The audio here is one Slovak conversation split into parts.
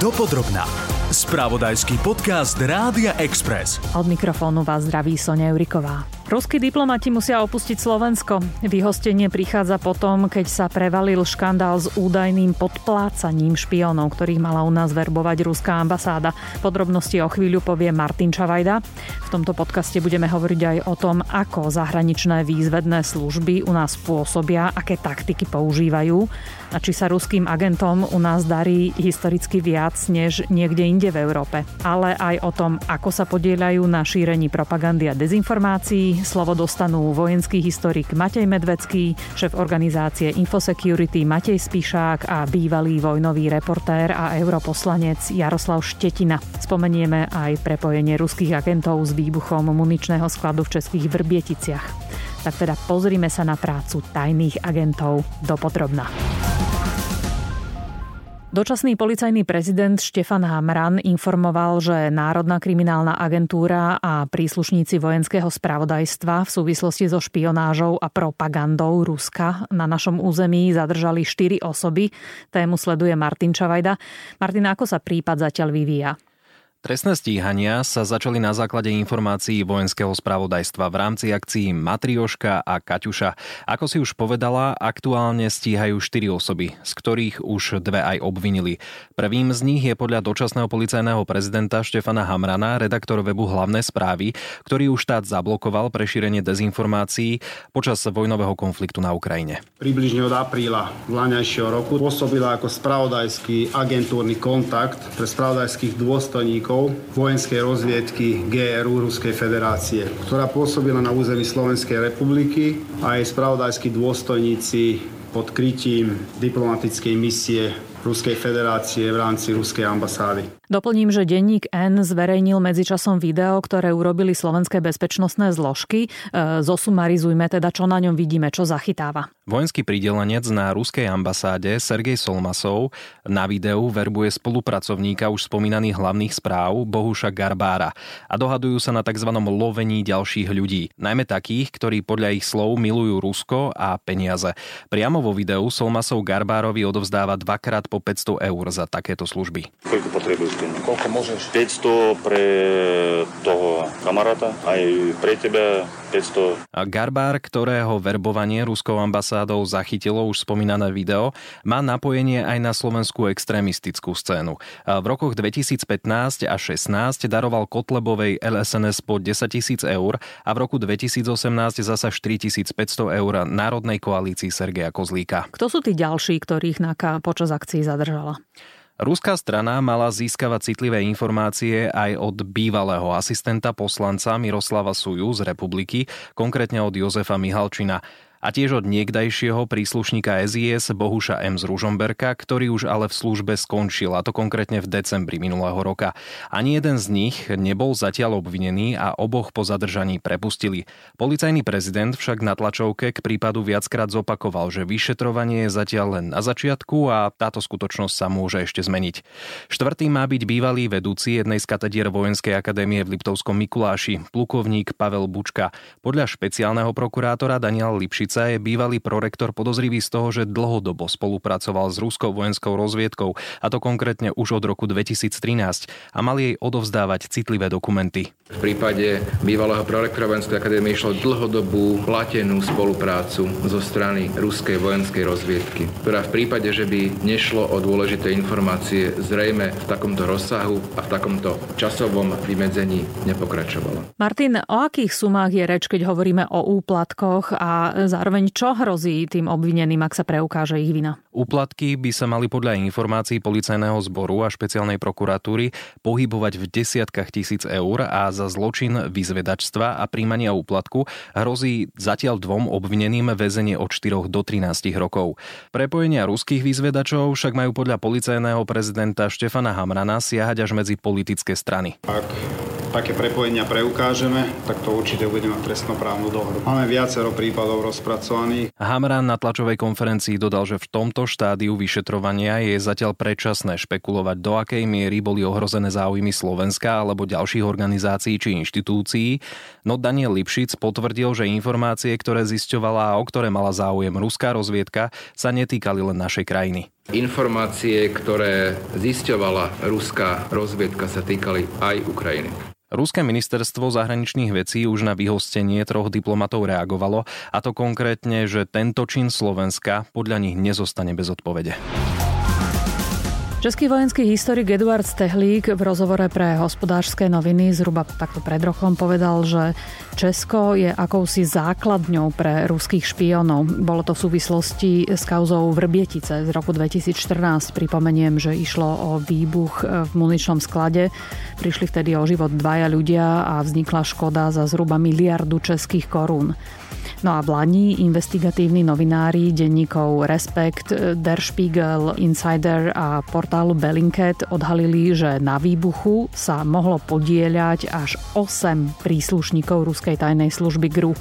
Dopodrobná. Spravodajský podcast Rádia Express. Od mikrofónu vás zdraví Sonia Juriková. Ruskí diplomati musia opustiť Slovensko. Vyhostenie prichádza potom, keď sa prevalil škandál s údajným podplácaním špiónov, ktorých mala u nás verbovať ruská ambasáda. Podrobnosti o chvíľu povie Martin Čavajda. V tomto podcaste budeme hovoriť aj o tom, ako zahraničné výzvedné služby u nás pôsobia, aké taktiky používajú a či sa ruským agentom u nás darí historicky viac než niekde inde v Európe. Ale aj o tom, ako sa podieľajú na šírení propagandy a dezinformácií, Slovo dostanú vojenský historik Matej Medvecký, šéf organizácie Infosecurity Matej Spišák a bývalý vojnový reportér a europoslanec Jaroslav Štetina. Spomenieme aj prepojenie ruských agentov s výbuchom muničného skladu v českých Vrběticiach. Tak teda pozrime sa na prácu tajných agentov do podrobna. Dočasný policajný prezident Štefan Hamran informoval, že Národná kriminálna agentúra a príslušníci vojenského spravodajstva v súvislosti so špionážou a propagandou Ruska na našom území zadržali štyri osoby. Tému sleduje Martin Čavajda. Martin, ako sa prípad zatiaľ vyvíja? Trestné stíhania sa začali na základe informácií vojenského spravodajstva v rámci akcií Matrioška a Kaťuša. Ako si už povedala, aktuálne stíhajú štyri osoby, z ktorých už dve aj obvinili. Prvým z nich je podľa dočasného policajného prezidenta Štefana Hamrana, redaktor webu Hlavné správy, ktorý už štát zablokoval pre šírenie dezinformácií počas vojnového konfliktu na Ukrajine. Približne od apríla vláňajšieho roku pôsobila ako spravodajský agentúrny kontakt pre spravodajských dôstojníkov príslušníkov vojenskej rozviedky GRU Ruskej federácie, ktorá pôsobila na území Slovenskej republiky a jej spravodajskí dôstojníci pod krytím diplomatickej misie Ruskej federácie v rámci Ruskej ambasády. Doplním, že denník N zverejnil medzičasom video, ktoré urobili slovenské bezpečnostné zložky. E, zosumarizujme teda, čo na ňom vidíme, čo zachytáva. Vojenský pridelenec na ruskej ambasáde Sergej Solmasov na videu verbuje spolupracovníka už spomínaných hlavných správ Bohuša Garbára a dohadujú sa na tzv. lovení ďalších ľudí, najmä takých, ktorí podľa ich slov milujú Rusko a peniaze. Priamo vo videu Solmasov Garbárovi odovzdáva dvakrát po 500 eur za takéto služby. Koľko potrebuješ Koľko môžeš? 500 pre toho kamaráta, aj pre teba 500. A Garbár, ktorého verbovanie ruskou ambasádou zachytilo už spomínané video, má napojenie aj na slovenskú extrémistickú scénu. A v rokoch 2015 a 16 daroval Kotlebovej LSNS po 10 tisíc eur a v roku 2018 zasa 4500 eur Národnej koalícii Sergeja Kozlíka. Kto sú tí ďalší, ktorých NAKA počas akcií zadržala? Ruská strana mala získavať citlivé informácie aj od bývalého asistenta poslanca Miroslava Suju z republiky, konkrétne od Jozefa Mihalčina a tiež od niekdajšieho príslušníka SIS Bohuša M. z Ružomberka, ktorý už ale v službe skončil, a to konkrétne v decembri minulého roka. Ani jeden z nich nebol zatiaľ obvinený a oboch po zadržaní prepustili. Policajný prezident však na tlačovke k prípadu viackrát zopakoval, že vyšetrovanie je zatiaľ len na začiatku a táto skutočnosť sa môže ešte zmeniť. Štvrtý má byť bývalý vedúci jednej z katedier Vojenskej akadémie v Liptovskom Mikuláši, plukovník Pavel Bučka. Podľa špeciálneho prokurátora Daniel Lipšic Šujica je bývalý prorektor podozrivý z toho, že dlhodobo spolupracoval s ruskou vojenskou rozviedkou, a to konkrétne už od roku 2013 a mal jej odovzdávať citlivé dokumenty. V prípade bývalého prorektora Vojenskej akadémie išlo dlhodobú platenú spoluprácu zo strany ruskej vojenskej rozviedky, ktorá v prípade, že by nešlo o dôležité informácie, zrejme v takomto rozsahu a v takomto časovom vymedzení nepokračovala. Martin, o akých sumách je reč, keď hovoríme o úplatkoch a za zároveň čo hrozí tým obvineným, ak sa preukáže ich vina? Úplatky by sa mali podľa informácií policajného zboru a špeciálnej prokuratúry pohybovať v desiatkách tisíc eur a za zločin vyzvedačstva a príjmania úplatku hrozí zatiaľ dvom obvineným väzenie od 4 do 13 rokov. Prepojenia ruských vyzvedačov však majú podľa policajného prezidenta Štefana Hamrana siahať až medzi politické strany. Ak také prepojenia preukážeme, tak to určite budeme mať trestnoprávnu dohru. Máme viacero prípadov rozpracovaných. Hamran na tlačovej konferencii dodal, že v tomto štádiu vyšetrovania je zatiaľ predčasné špekulovať, do akej miery boli ohrozené záujmy Slovenska alebo ďalších organizácií či inštitúcií, no Daniel Lipšic potvrdil, že informácie, ktoré zisťovala a o ktoré mala záujem ruská rozviedka, sa netýkali len našej krajiny. Informácie, ktoré zisťovala ruská rozviedka, sa týkali aj Ukrajiny. Ruské ministerstvo zahraničných vecí už na vyhostenie troch diplomatov reagovalo, a to konkrétne, že tento čin Slovenska podľa nich nezostane bez odpovede. Český vojenský historik Eduard Stehlík v rozhovore pre hospodárske noviny zhruba takto pred rokom povedal, že Česko je akousi základňou pre ruských špionov. Bolo to v súvislosti s kauzou Vrbietice z roku 2014. Pripomeniem, že išlo o výbuch v muničnom sklade. Prišli vtedy o život dvaja ľudia a vznikla škoda za zhruba miliardu českých korún. No a v Lani investigatívni novinári denníkov Respekt, Der Spiegel, Insider a portálu Bellingcat odhalili, že na výbuchu sa mohlo podieľať až 8 príslušníkov ruskej tajnej služby GRU.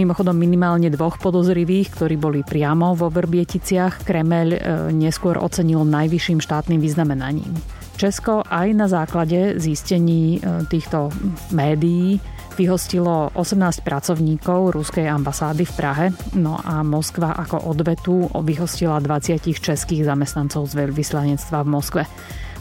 Mimochodom minimálne dvoch podozrivých, ktorí boli priamo vo Vrbieticiach, Kremeľ e, neskôr ocenil najvyšším štátnym vyznamenaním. Česko aj na základe zistení e, týchto médií vyhostilo 18 pracovníkov ruskej ambasády v Prahe, no a Moskva ako odvetu vyhostila 20 českých zamestnancov z veľvyslanectva v Moskve.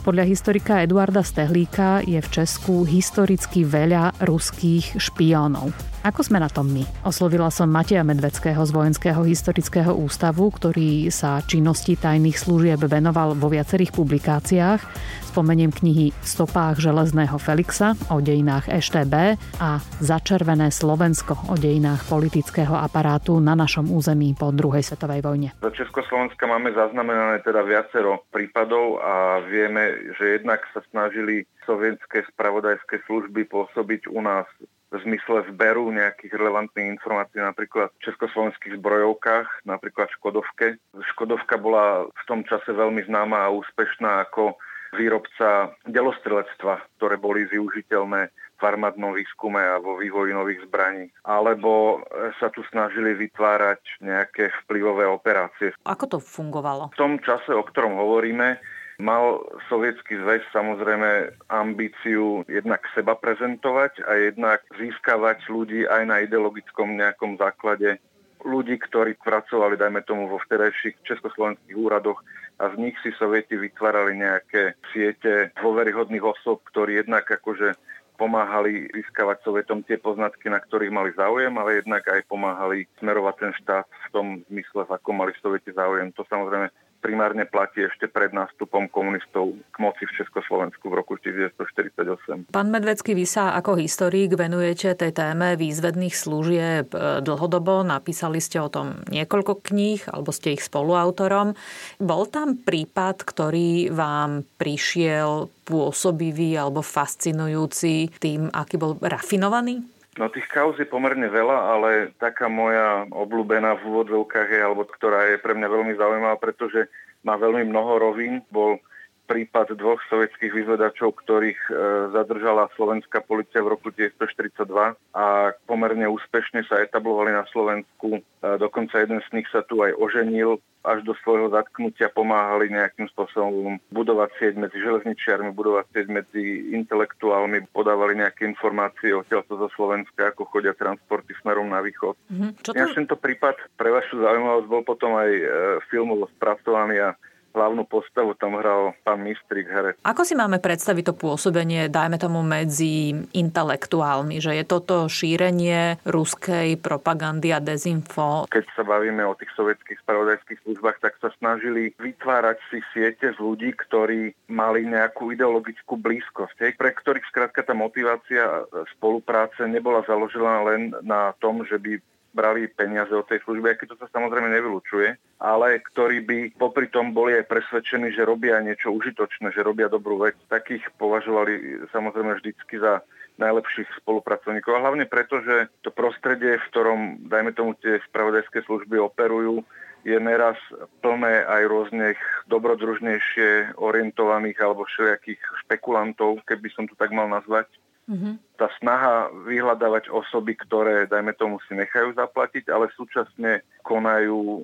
Podľa historika Eduarda Stehlíka je v Česku historicky veľa ruských špiónov. Ako sme na tom my? Oslovila som Mateja Medveckého z Vojenského historického ústavu, ktorý sa činnosti tajných služieb venoval vo viacerých publikáciách. Spomeniem knihy V stopách železného Felixa o dejinách EŠTB a Začervené Slovensko o dejinách politického aparátu na našom území po druhej svetovej vojne. Za Československa máme zaznamenané teda viacero prípadov a vieme, že jednak sa snažili sovietské spravodajské služby pôsobiť u nás v zmysle zberu nejakých relevantných informácií napríklad v československých zbrojovkách, napríklad Škodovke. Škodovka bola v tom čase veľmi známa a úspešná ako výrobca delostrelectva, ktoré boli využiteľné v armádnom výskume a vo vývoji nových zbraní. Alebo sa tu snažili vytvárať nejaké vplyvové operácie. Ako to fungovalo? V tom čase, o ktorom hovoríme, Mal sovietský zväz samozrejme ambíciu jednak seba prezentovať a jednak získavať ľudí aj na ideologickom nejakom základe ľudí, ktorí pracovali, dajme tomu, vo vtedajších československých úradoch a z nich si sovieti vytvárali nejaké siete dôveryhodných osob, ktorí jednak akože pomáhali získavať Sovietom tie poznatky, na ktorých mali záujem, ale jednak aj pomáhali smerovať ten štát v tom zmysle, v akom mali Sovieti záujem. To samozrejme primárne platí ešte pred nástupom komunistov k moci v Československu v roku 1948. Pán Medvecký, vy sa ako historik venujete tej téme výzvedných služieb e, dlhodobo. Napísali ste o tom niekoľko kníh, alebo ste ich spoluautorom. Bol tam prípad, ktorý vám prišiel pôsobivý alebo fascinujúci tým, aký bol rafinovaný? No tých kauz je pomerne veľa, ale taká moja obľúbená v úvodzovkách je, alebo ktorá je pre mňa veľmi zaujímavá, pretože má veľmi mnoho rovín. Bol prípad dvoch sovietských vyzvedačov, ktorých e, zadržala slovenská policia v roku 1942 a pomerne úspešne sa etablovali na Slovensku. E, dokonca jeden z nich sa tu aj oženil až do svojho zatknutia pomáhali nejakým spôsobom budovať sieť medzi železničiarmi, budovať sieť medzi intelektuálmi, podávali nejaké informácie o telto zo Slovenska, ako chodia transporty smerom na východ. Mm-hmm. Čo to... Ja tento prípad pre vašu zaujímavosť bol potom aj e, filmovo spracovaný a hlavnú postavu tam hral pán Mistrik herec. Ako si máme predstaviť to pôsobenie, dajme tomu, medzi intelektuálmi, že je toto šírenie ruskej propagandy a dezinfo? Keď sa bavíme o tých sovietských spravodajských službách, tak sa snažili vytvárať si siete z ľudí, ktorí mali nejakú ideologickú blízkosť, hej, pre ktorých skrátka tá motivácia spolupráce nebola založená len na tom, že by brali peniaze od tej služby, aj keď to sa samozrejme nevylučuje, ale ktorí by popri tom boli aj presvedčení, že robia niečo užitočné, že robia dobrú vec. Takých považovali samozrejme vždycky za najlepších spolupracovníkov. A hlavne preto, že to prostredie, v ktorom, dajme tomu, tie spravodajské služby operujú, je neraz plné aj rôznych dobrodružnejšie orientovaných alebo všelijakých špekulantov, keby som to tak mal nazvať, Mm-hmm. Tá snaha vyhľadávať osoby, ktoré, dajme tomu, si nechajú zaplatiť, ale súčasne konajú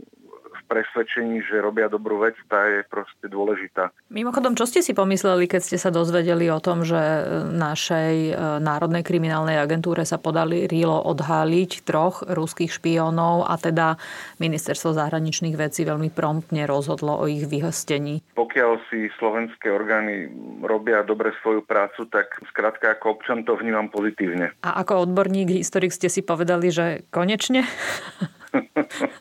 v presvedčení, že robia dobrú vec, tá je proste dôležitá. Mimochodom, čo ste si pomysleli, keď ste sa dozvedeli o tom, že našej e, Národnej kriminálnej agentúre sa podali rýlo odháliť troch ruských špiónov a teda ministerstvo zahraničných vecí veľmi promptne rozhodlo o ich vyhostení? Pokiaľ si slovenské orgány robia dobre svoju prácu, tak skrátka ako občan to vnímam pozitívne. A ako odborník, historik ste si povedali, že konečne?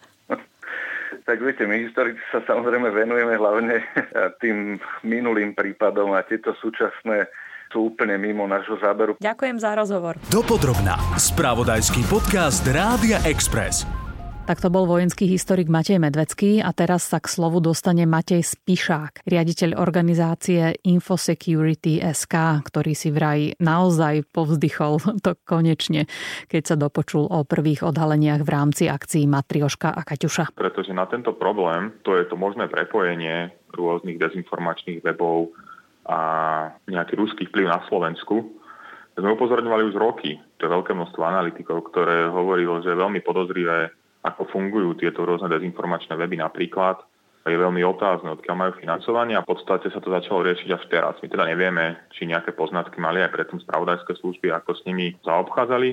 tak viete, my historici sa samozrejme venujeme hlavne tým minulým prípadom a tieto súčasné sú úplne mimo nášho záberu. Ďakujem za rozhovor. Dopodrobná. Spravodajský podcast Rádia Express. Tak to bol vojenský historik Matej Medvecký a teraz sa k slovu dostane Matej Spišák, riaditeľ organizácie Infosecurity SK, ktorý si vraj naozaj povzdychol to konečne, keď sa dopočul o prvých odhaleniach v rámci akcií Matrioška a Kaťuša. Pretože na tento problém, to je to možné prepojenie rôznych dezinformačných webov a nejaký ruský vplyv na Slovensku, sme upozorňovali už roky. To je veľké množstvo analytikov, ktoré hovorilo, že je veľmi podozrivé ako fungujú tieto rôzne dezinformačné weby napríklad. Je veľmi otázne, odkiaľ majú financovanie a v podstate sa to začalo riešiť až teraz. My teda nevieme, či nejaké poznatky mali aj predtým spravodajské služby, ako s nimi zaobchádzali.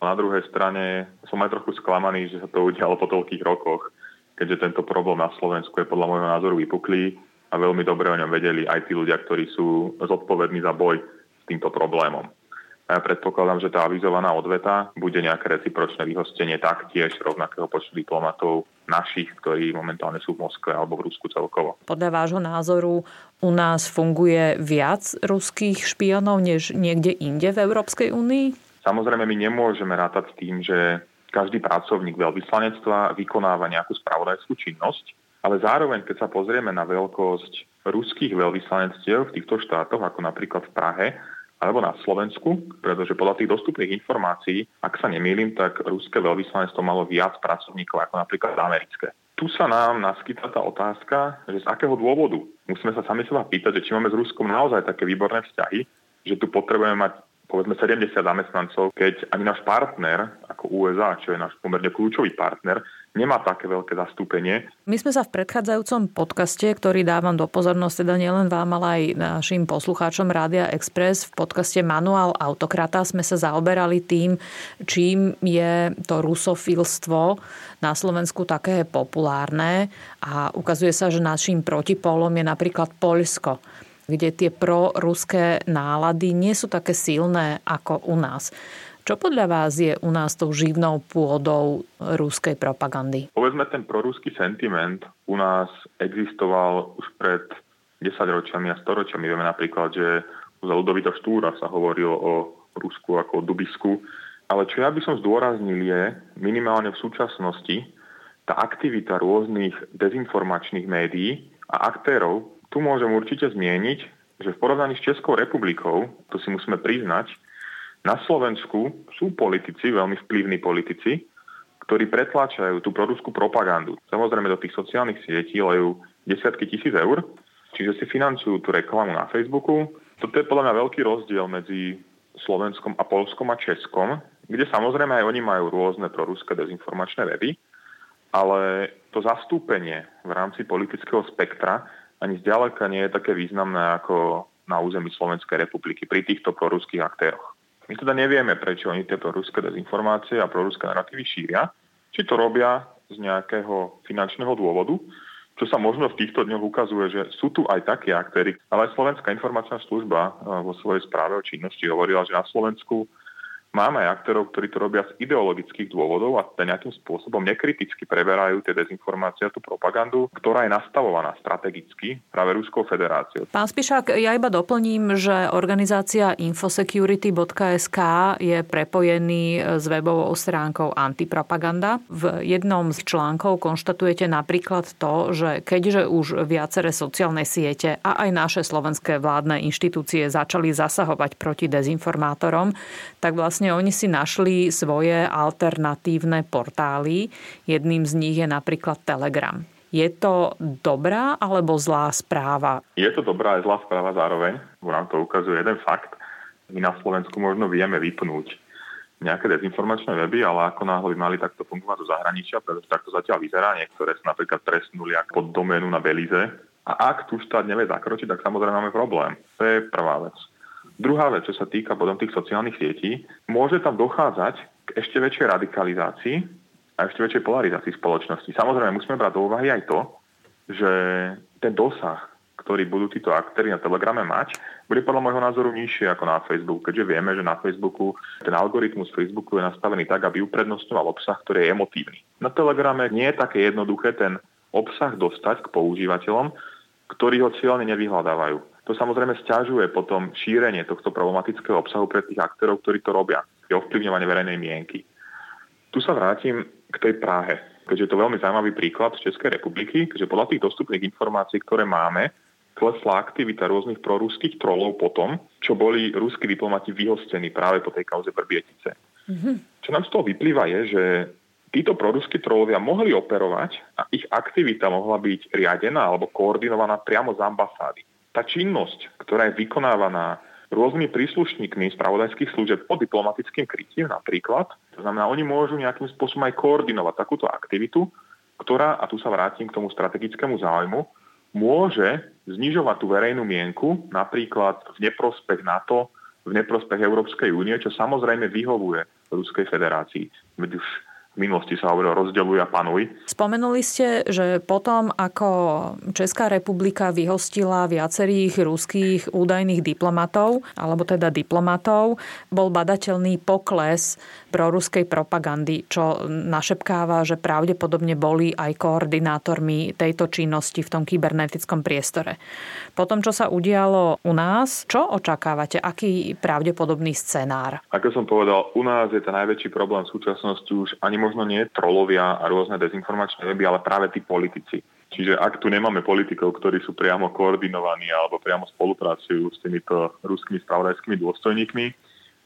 A na druhej strane som aj trochu sklamaný, že sa to udialo po toľkých rokoch, keďže tento problém na Slovensku je podľa môjho názoru vypuklý a veľmi dobre o ňom vedeli aj tí ľudia, ktorí sú zodpovední za boj s týmto problémom. A ja predpokladám, že tá avizovaná odveta bude nejaké recipročné vyhostenie taktiež rovnakého počtu diplomatov našich, ktorí momentálne sú v Moskve alebo v Rusku celkovo. Podľa vášho názoru u nás funguje viac ruských špionov než niekde inde v Európskej únii? Samozrejme, my nemôžeme rátať s tým, že každý pracovník veľvyslanectva vykonáva nejakú spravodajskú činnosť, ale zároveň, keď sa pozrieme na veľkosť ruských veľvyslanectiev v týchto štátoch, ako napríklad v Prahe, alebo na Slovensku, pretože podľa tých dostupných informácií, ak sa nemýlim, tak ruské veľvyslanectvo malo viac pracovníkov ako napríklad americké. Tu sa nám naskytá tá otázka, že z akého dôvodu. Musíme sa sami seba pýtať, že či máme s Ruskom naozaj také výborné vzťahy, že tu potrebujeme mať povedzme 70 zamestnancov, keď ani náš partner, ako USA, čo je náš pomerne kľúčový partner, nemá také veľké zastúpenie. My sme sa v predchádzajúcom podcaste, ktorý dávam do pozornosti teda nielen vám, ale aj našim poslucháčom Rádia Express, v podcaste Manuál autokrata sme sa zaoberali tým, čím je to rusofilstvo na Slovensku také populárne a ukazuje sa, že našim protipolom je napríklad Poľsko kde tie proruské nálady nie sú také silné ako u nás. Čo podľa vás je u nás tou živnou pôdou ruskej propagandy? Povedzme, ten proruský sentiment u nás existoval už pred 10 ročiami a storočiami. Vieme napríklad, že za Ludovita Štúra sa hovorilo o Rusku ako o Dubisku. Ale čo ja by som zdôraznil je, minimálne v súčasnosti, tá aktivita rôznych dezinformačných médií a aktérov tu môžem určite zmieniť, že v porovnaní s Českou republikou, to si musíme priznať, na Slovensku sú politici, veľmi vplyvní politici, ktorí pretláčajú tú proruskú propagandu. Samozrejme do tých sociálnych sietí lejú desiatky tisíc eur, čiže si financujú tú reklamu na Facebooku. Toto je podľa mňa veľký rozdiel medzi Slovenskom a Polskom a Českom, kde samozrejme aj oni majú rôzne proruské dezinformačné weby, ale to zastúpenie v rámci politického spektra ani zďaleka nie je také významné ako na území Slovenskej republiky pri týchto proruských aktéroch. My teda nevieme, prečo oni tieto ruské dezinformácie a proruské narratívy šíria, či to robia z nejakého finančného dôvodu, čo sa možno v týchto dňoch ukazuje, že sú tu aj takí aktéry, ale aj Slovenská informačná služba eh, vo svojej správe o činnosti hovorila, že na Slovensku Máme aj aktérov, ktorí to robia z ideologických dôvodov a teda nejakým spôsobom nekriticky preberajú tie dezinformácie a tú propagandu, ktorá je nastavovaná strategicky práve Ruskou federáciou. Pán Spišák, ja iba doplním, že organizácia infosecurity.sk je prepojený s webovou stránkou Antipropaganda. V jednom z článkov konštatujete napríklad to, že keďže už viaceré sociálne siete a aj naše slovenské vládne inštitúcie začali zasahovať proti dezinformátorom, tak vlastne vlastne oni si našli svoje alternatívne portály. Jedným z nich je napríklad Telegram. Je to dobrá alebo zlá správa? Je to dobrá aj zlá správa zároveň. Nám to ukazuje jeden fakt. My na Slovensku možno vieme vypnúť nejaké dezinformačné weby, ale ako náhle by mali takto fungovať zo zahraničia, pretože takto zatiaľ vyzerá, niektoré sa napríklad trestnuli ako pod doménu na Belize. A ak tu štát nevie zakročiť, tak samozrejme máme problém. To je prvá vec. Druhá vec, čo sa týka potom tých sociálnych sietí, môže tam dochádzať k ešte väčšej radikalizácii a ešte väčšej polarizácii spoločnosti. Samozrejme, musíme brať do úvahy aj to, že ten dosah ktorý budú títo aktéry na Telegrame mať, bude podľa môjho názoru nižšie ako na Facebooku, keďže vieme, že na Facebooku ten algoritmus Facebooku je nastavený tak, aby uprednostňoval obsah, ktorý je emotívny. Na Telegrame nie je také jednoduché ten obsah dostať k používateľom, ktorí ho cieľne nevyhľadávajú. To samozrejme stiažuje potom šírenie tohto problematického obsahu pre tých aktérov, ktorí to robia. Je ovplyvňovanie verejnej mienky. Tu sa vrátim k tej Prahe, keďže je to veľmi zaujímavý príklad z Českej republiky, keďže podľa tých dostupných informácií, ktoré máme, klesla aktivita rôznych proruských trolov po tom, čo boli ruskí diplomati vyhostení práve po tej kauze Brbietice. Mm-hmm. Čo nám z toho vyplýva je, že títo proruskí trolovia mohli operovať a ich aktivita mohla byť riadená alebo koordinovaná priamo z ambasády. Tá činnosť, ktorá je vykonávaná rôznymi príslušníkmi spravodajských služieb pod diplomatickým krytím napríklad, to znamená, oni môžu nejakým spôsobom aj koordinovať takúto aktivitu, ktorá, a tu sa vrátim k tomu strategickému záujmu, môže znižovať tú verejnú mienku, napríklad v neprospech NATO, v neprospech Európskej únie, čo samozrejme vyhovuje Ruskej federácii. Veď už minulosti sa hovorilo rozdeľuj a panuj. Spomenuli ste, že potom, ako Česká republika vyhostila viacerých ruských údajných diplomatov, alebo teda diplomatov, bol badateľný pokles proruskej propagandy, čo našepkáva, že pravdepodobne boli aj koordinátormi tejto činnosti v tom kybernetickom priestore. Po tom, čo sa udialo u nás, čo očakávate? Aký pravdepodobný scenár? Ako som povedal, u nás je ten najväčší problém v súčasnosti už ani možno nie trolovia a rôzne dezinformačné weby, ale práve tí politici. Čiže ak tu nemáme politikov, ktorí sú priamo koordinovaní alebo priamo spolupracujú s týmito ruskými spravodajskými dôstojníkmi,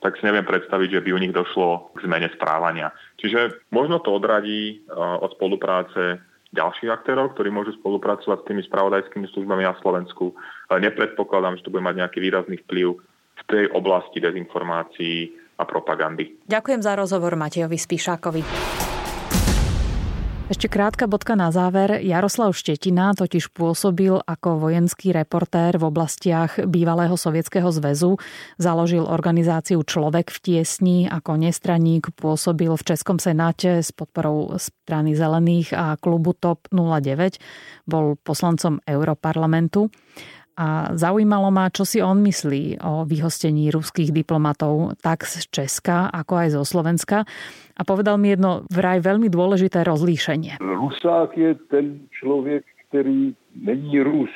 tak si neviem predstaviť, že by u nich došlo k zmene správania. Čiže možno to odradí eh, od spolupráce ďalších aktérov, ktorí môžu spolupracovať s tými spravodajskými službami na Slovensku. Nepredpokladám, že to bude mať nejaký výrazný vplyv v tej oblasti dezinformácií a propagandy. Ďakujem za rozhovor Matejovi Spíšákovi. Ešte krátka bodka na záver. Jaroslav Štetina totiž pôsobil ako vojenský reportér v oblastiach bývalého Sovietskeho zväzu. Založil organizáciu Človek v tiesni ako nestraník, pôsobil v Českom senáte s podporou strany Zelených a klubu TOP 09. Bol poslancom Europarlamentu a zaujímalo ma, čo si on myslí o vyhostení ruských diplomatov tak z Česka, ako aj zo Slovenska. A povedal mi jedno vraj veľmi dôležité rozlíšenie. Rusák je ten člověk, který není Rus.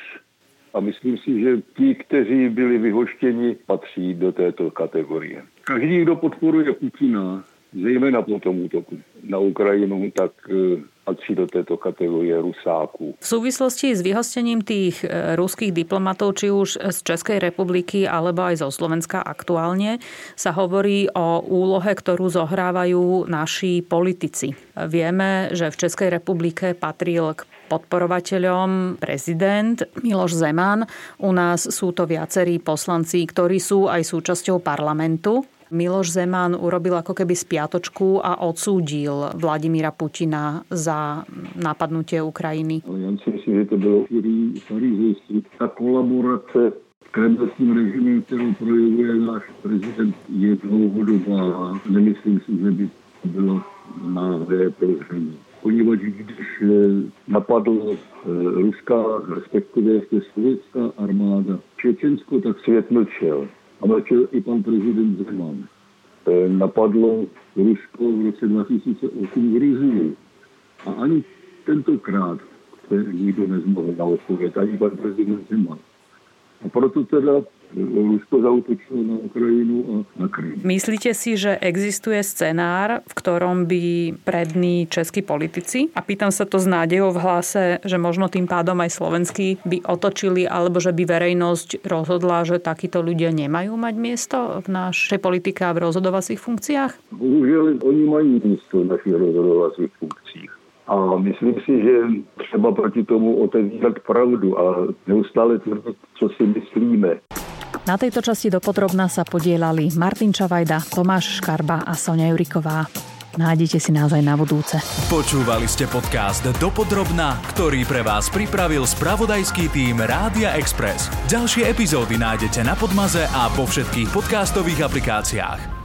A myslím si, že ti, kteří byli vyhoštěni, patří do této kategorie. Každý, kdo podporuje Putina, zejména po tom útoku na Ukrajinu, tak e, patří do této kategorie Rusáků. V súvislosti s vyhostením tých e, ruských diplomatov, či už z Českej republiky alebo aj zo Slovenska aktuálne, sa hovorí o úlohe, ktorú zohrávajú naši politici. Vieme, že v Českej republike patril k podporovateľom prezident Miloš Zeman. U nás sú to viacerí poslanci, ktorí sú aj súčasťou parlamentu. Miloš Zeman urobil ako keby spiatočku a odsúdil Vladimíra Putina za napadnutie Ukrajiny. Ja si myslím, že to bylo farizejství. Ta kolaborace s kremelským režimem, kterou projevuje náš prezident, je dlouhodobá. Nemyslím si, že by bylo náhle prozření. Poněvadž když eh, napadl eh, ruská, respektive sovětská armáda Čečensko, tak svět mlčel a mlčel i pan prezident Zeman. E, napadlo Rusko v roce 2008 Gruzii. A ani tentokrát se nikdo nezmohl na odpověď, ani pan prezident Zeman. A proto teda Rusko zautočilo na Ukrajinu a na Krym. Myslíte si, že existuje scenár, v ktorom by prední českí politici, a pýtam sa to s nádejou v hlase, že možno tým pádom aj slovenskí by otočili, alebo že by verejnosť rozhodla, že takíto ľudia nemajú mať miesto v našej politike a v rozhodovacích funkciách? Bohužiaľ, oni majú miesto v našich rozhodovacích funkciích. A myslím si, že třeba proti tomu otevírat pravdu a neustále tvrdit, co si myslíme. Na tejto časti dopodrobná sa podielali Martin Čavajda, Tomáš Škarba a Sonia Juriková. Nájdete si nás aj na budúce. Počúvali ste podcast Dopodrobna, ktorý pre vás pripravil spravodajský tým Rádia Express. Ďalšie epizódy nájdete na Podmaze a vo všetkých podcastových aplikáciách.